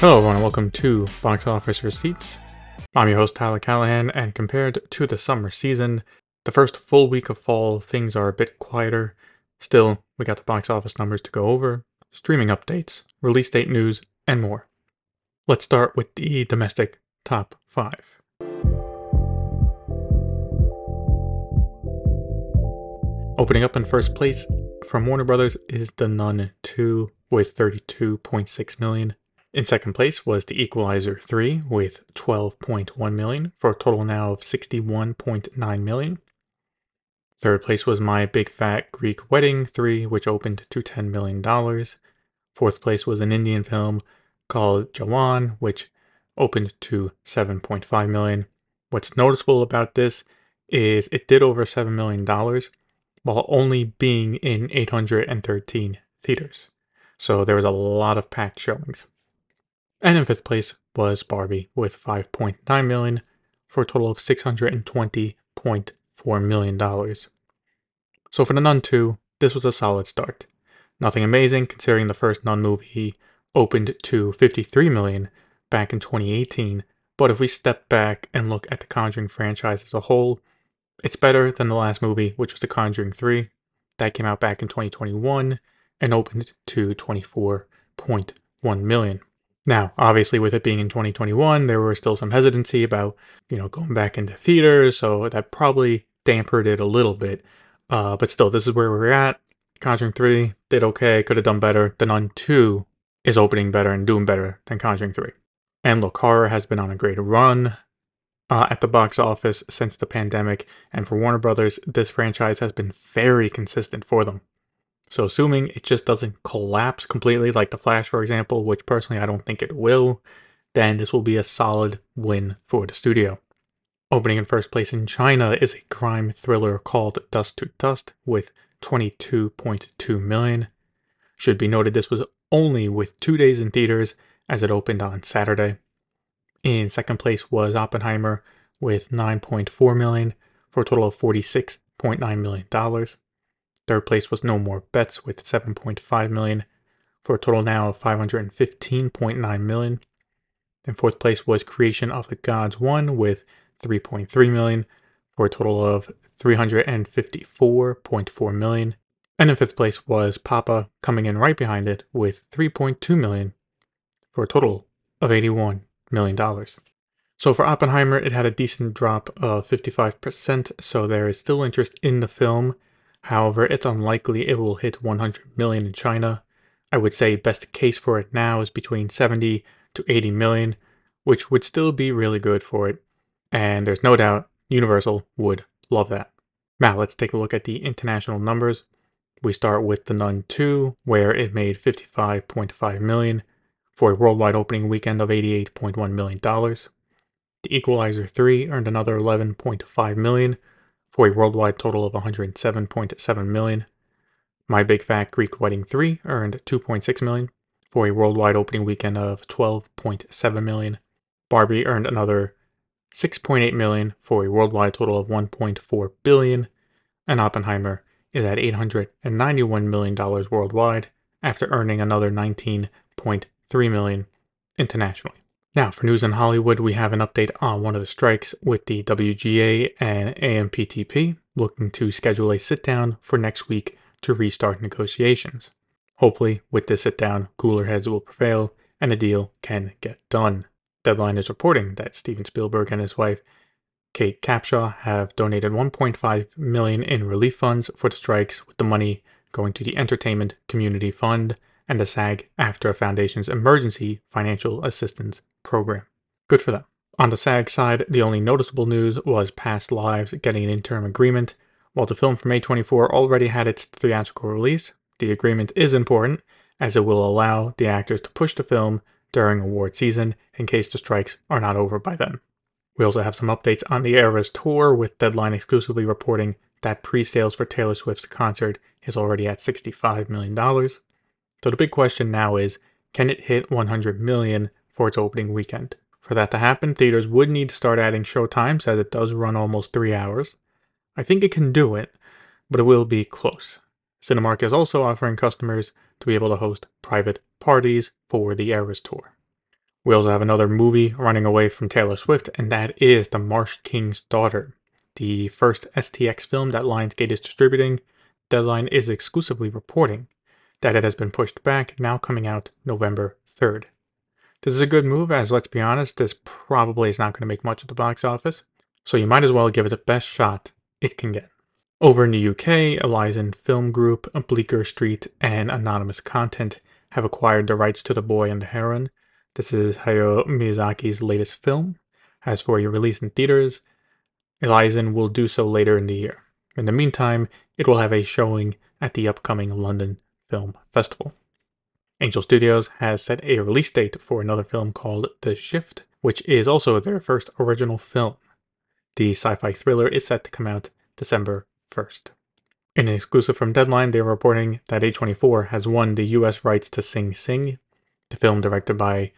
Hello, everyone, and welcome to Box Office Receipts. I'm your host, Tyler Callahan, and compared to the summer season, the first full week of fall, things are a bit quieter. Still, we got the box office numbers to go over, streaming updates, release date news, and more. Let's start with the domestic top five. Opening up in first place from Warner Brothers is The Nun 2 with 32.6 million. In second place was The Equalizer 3 with 12.1 million for a total now of 61.9 million. Third place was My Big Fat Greek Wedding 3, which opened to $10 million. Fourth place was an Indian film called Jawan, which opened to 7.5 million. What's noticeable about this is it did over $7 million while only being in 813 theaters. So there was a lot of packed showings. And in fifth place was Barbie with 5.9 million for a total of 620.4 million dollars. So for the Nun 2, this was a solid start. Nothing amazing considering the first Nun movie opened to 53 million back in 2018, but if we step back and look at the Conjuring franchise as a whole, it's better than the last movie, which was The Conjuring 3. That came out back in 2021 and opened to 24.1 million. Now, obviously, with it being in 2021, there was still some hesitancy about, you know, going back into theaters, so that probably dampered it a little bit. Uh, but still, this is where we're at. Conjuring 3 did okay, could have done better. The Nun 2 is opening better and doing better than Conjuring 3. And look, horror has been on a great run uh, at the box office since the pandemic, and for Warner Brothers, this franchise has been very consistent for them. So, assuming it just doesn't collapse completely, like The Flash, for example, which personally I don't think it will, then this will be a solid win for the studio. Opening in first place in China is a crime thriller called Dust to Dust with 22.2 million. Should be noted this was only with two days in theaters as it opened on Saturday. In second place was Oppenheimer with 9.4 million for a total of 46.9 million dollars. Third place was No More Bets with 7.5 million for a total now of 515.9 million. And fourth place was Creation of the Gods 1 with 3.3 million for a total of 354.4 million. And in fifth place was Papa coming in right behind it with 3.2 million for a total of 81 million dollars. So for Oppenheimer, it had a decent drop of 55%, so there is still interest in the film However, it's unlikely it will hit 100 million in China. I would say best case for it now is between 70 to 80 million, which would still be really good for it. And there's no doubt Universal would love that. Now let's take a look at the international numbers. We start with The Nun 2, where it made 55.5 million for a worldwide opening weekend of 88.1 million dollars. The Equalizer 3 earned another 11.5 million for a worldwide total of 107.7 million. My Big Fat Greek Wedding 3 earned 2.6 million for a worldwide opening weekend of 12.7 million. Barbie earned another 6.8 million for a worldwide total of 1.4 billion, and Oppenheimer is at 891 million dollars worldwide after earning another 19.3 million internationally. Now, for news in Hollywood, we have an update on one of the strikes with the WGA and AMPTP looking to schedule a sit down for next week to restart negotiations. Hopefully, with this sit down, cooler heads will prevail and a deal can get done. Deadline is reporting that Steven Spielberg and his wife, Kate Capshaw, have donated 1.5 million in relief funds for the strikes, with the money going to the Entertainment Community Fund and the SAG-AFTRA Foundation's Emergency Financial Assistance Program. Good for them. On the SAG side, the only noticeable news was Past Lives getting an interim agreement. While the film from A24 already had its theatrical release, the agreement is important as it will allow the actors to push the film during award season in case the strikes are not over by then. We also have some updates on the Eras tour, with Deadline exclusively reporting that pre sales for Taylor Swift's concert is already at $65 million. So the big question now is can it hit 100 million for its opening weekend? For that to happen, theaters would need to start adding show times as it does run almost three hours. I think it can do it, but it will be close. Cinemark is also offering customers to be able to host private parties for the Eras Tour. We also have another movie running away from Taylor Swift, and that is The Marsh King's Daughter, the first STX film that Lionsgate is distributing. Deadline is exclusively reporting that it has been pushed back, now coming out November 3rd. This is a good move, as let's be honest, this probably is not going to make much at the box office, so you might as well give it the best shot it can get. Over in the UK, Elysian Film Group, Bleecker Street, and Anonymous Content have acquired the rights to The Boy and the Heron. This is Hayao Miyazaki's latest film. As for your release in theaters, Elysian will do so later in the year. In the meantime, it will have a showing at the upcoming London Film Festival. Angel Studios has set a release date for another film called The Shift, which is also their first original film. The sci fi thriller is set to come out December 1st. In an exclusive from Deadline, they are reporting that A24 has won the US rights to Sing Sing. The film, directed by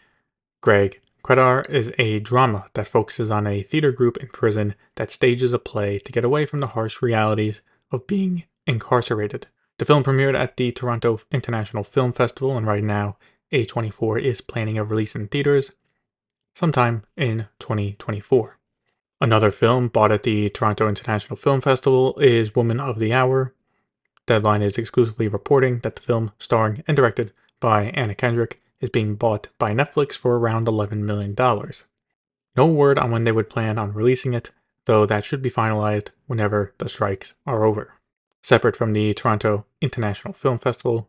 Greg Kwedar, is a drama that focuses on a theater group in prison that stages a play to get away from the harsh realities of being incarcerated. The film premiered at the Toronto International Film Festival, and right now, A24 is planning a release in theaters sometime in 2024. Another film bought at the Toronto International Film Festival is Woman of the Hour. Deadline is exclusively reporting that the film, starring and directed by Anna Kendrick, is being bought by Netflix for around $11 million. No word on when they would plan on releasing it, though that should be finalized whenever the strikes are over. Separate from the Toronto International Film Festival,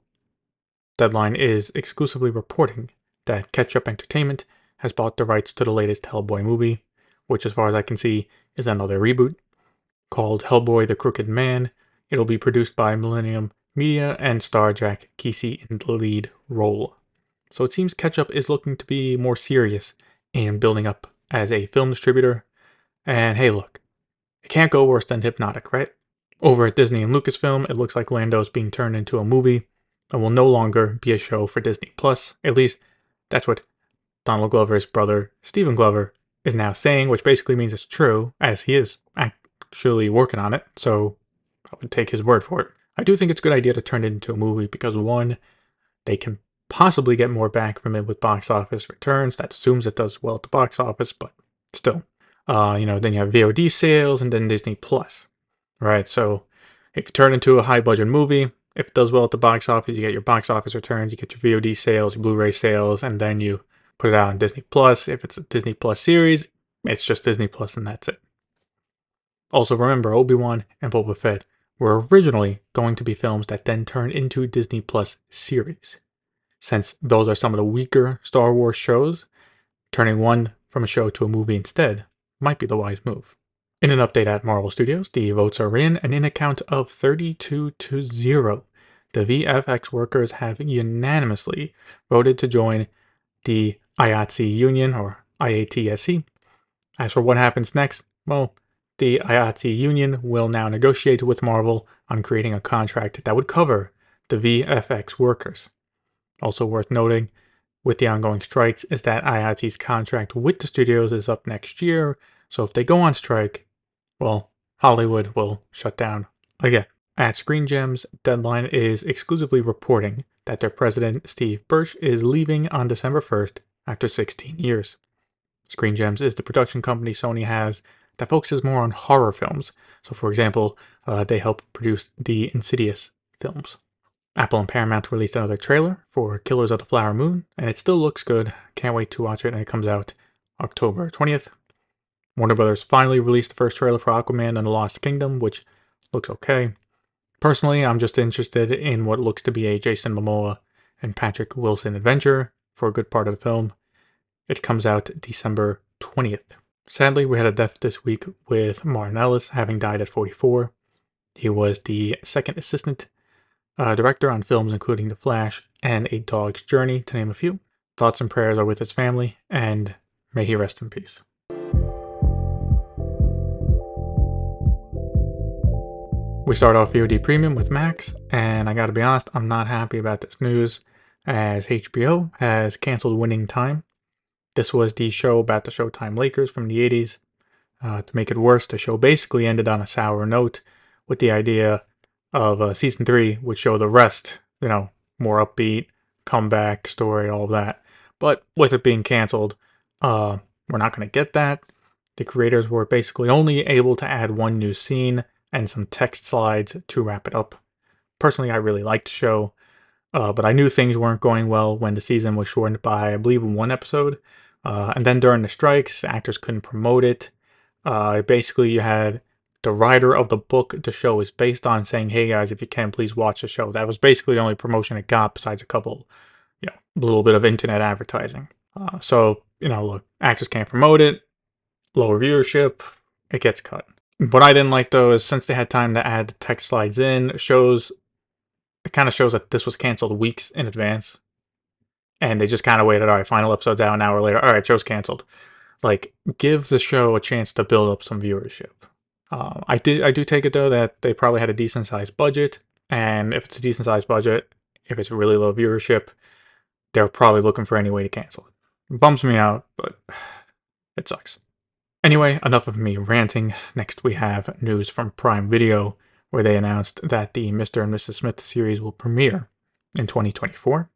Deadline is exclusively reporting that Ketchup Entertainment has bought the rights to the latest Hellboy movie, which, as far as I can see, is another reboot called Hellboy the Crooked Man. It'll be produced by Millennium Media and star Jack Kesy in the lead role. So it seems Ketchup is looking to be more serious in building up as a film distributor. And hey, look, it can't go worse than Hypnotic, right? Over at Disney and Lucasfilm, it looks like Lando is being turned into a movie and will no longer be a show for Disney Plus. At least that's what Donald Glover's brother, Stephen Glover, is now saying, which basically means it's true, as he is actually working on it, so I would take his word for it. I do think it's a good idea to turn it into a movie because one, they can possibly get more back from it with box office returns. That assumes it does well at the box office, but still. Uh, you know, then you have VOD sales and then Disney Plus. Right? So if you turn into a high budget movie, if it does well at the box office, you get your box office returns, you get your VOD sales, your Blu-ray sales, and then you put it out on Disney Plus. If it's a Disney Plus series, it's just Disney Plus and that's it. Also, remember Obi-Wan and Boba Fett were originally going to be films that then turned into Disney Plus series. Since those are some of the weaker Star Wars shows, turning one from a show to a movie instead might be the wise move. In an update at Marvel Studios, the votes are in, and in a count of 32 to 0, the VFX workers have unanimously voted to join the IATSE Union, or IATSE. As for what happens next, well, the IATSE Union will now negotiate with Marvel on creating a contract that would cover the VFX workers. Also worth noting, with the ongoing strikes, is that IATSE's contract with the studios is up next year, so if they go on strike, well, Hollywood will shut down again. At Screen Gems, Deadline is exclusively reporting that their president, Steve Bersch, is leaving on December 1st after 16 years. Screen Gems is the production company Sony has that focuses more on horror films. So, for example, uh, they help produce the Insidious films. Apple and Paramount released another trailer for Killers of the Flower Moon, and it still looks good. Can't wait to watch it, and it comes out October 20th. Warner Brothers finally released the first trailer for Aquaman and the Lost Kingdom, which looks okay. Personally, I'm just interested in what looks to be a Jason Momoa and Patrick Wilson adventure for a good part of the film. It comes out December 20th. Sadly, we had a death this week with Martin Ellis having died at 44. He was the second assistant uh, director on films including The Flash and A Dog's Journey, to name a few. Thoughts and prayers are with his family, and may he rest in peace. We start off VOD Premium with Max, and I gotta be honest, I'm not happy about this news as HBO has canceled Winning Time. This was the show about the Showtime Lakers from the 80s. Uh, to make it worse, the show basically ended on a sour note with the idea of uh, season three would show the rest, you know, more upbeat, comeback story, all of that. But with it being canceled, uh, we're not going to get that. The creators were basically only able to add one new scene and some text slides to wrap it up. Personally, I really liked the show, uh, but I knew things weren't going well when the season was shortened by, I believe, one episode. Uh, and then during the strikes, actors couldn't promote it. Uh, basically, you had the writer of the book the show is based on saying, "Hey guys, if you can, please watch the show." That was basically the only promotion it got, besides a couple, you know, a little bit of internet advertising. Uh, so you know, look, actors can't promote it, lower viewership, it gets cut. What I didn't like though is since they had time to add the text slides in, shows it kind of shows that this was canceled weeks in advance. And they just kind of waited, all right, final episode's out an hour later. All right, show's canceled. Like, give the show a chance to build up some viewership. Uh, I did, I do take it though that they probably had a decent sized budget, and if it's a decent sized budget, if it's really low viewership, they're probably looking for any way to cancel it. it bums me out, but it sucks. Anyway, enough of me ranting. Next, we have news from Prime Video, where they announced that the Mr. and Mrs. Smith series will premiere in 2024.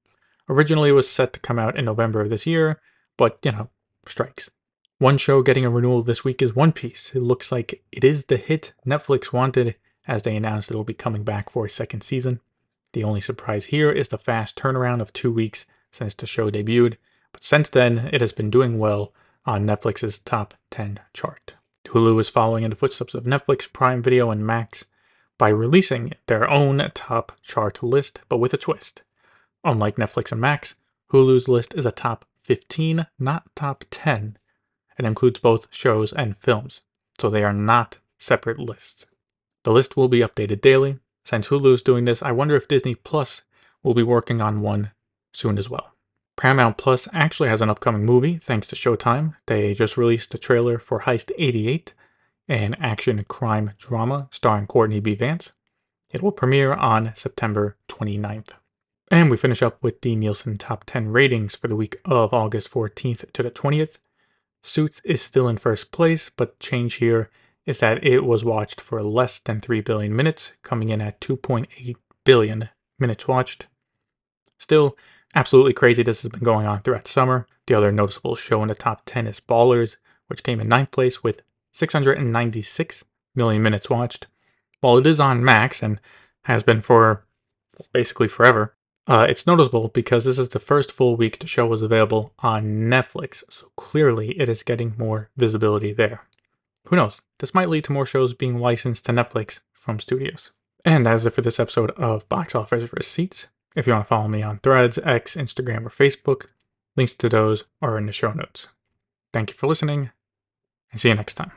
Originally, it was set to come out in November of this year, but you know, strikes. One show getting a renewal this week is One Piece. It looks like it is the hit Netflix wanted, as they announced it will be coming back for a second season. The only surprise here is the fast turnaround of two weeks since the show debuted, but since then, it has been doing well on Netflix's top 10 chart. Hulu is following in the footsteps of Netflix, Prime Video, and Max by releasing their own top chart list, but with a twist. Unlike Netflix and Max, Hulu's list is a top 15, not top 10. It includes both shows and films, so they are not separate lists. The list will be updated daily. Since Hulu is doing this, I wonder if Disney Plus will be working on one soon as well. Paramount Plus actually has an upcoming movie, thanks to Showtime. They just released a trailer for Heist 88, an action crime drama starring Courtney B. Vance. It will premiere on September 29th. And we finish up with the Nielsen Top 10 ratings for the week of August 14th to the 20th. Suits is still in first place, but change here is that it was watched for less than 3 billion minutes, coming in at 2.8 billion minutes watched. Still, Absolutely crazy this has been going on throughout the summer. The other noticeable show in the top 10 is Ballers, which came in ninth place with 696 million minutes watched. While it is on Max and has been for basically forever, uh, it's noticeable because this is the first full week the show was available on Netflix, so clearly it is getting more visibility there. Who knows? This might lead to more shows being licensed to Netflix from studios. And that is it for this episode of Box Office Receipts. If you want to follow me on Threads, X, Instagram, or Facebook, links to those are in the show notes. Thank you for listening, and see you next time.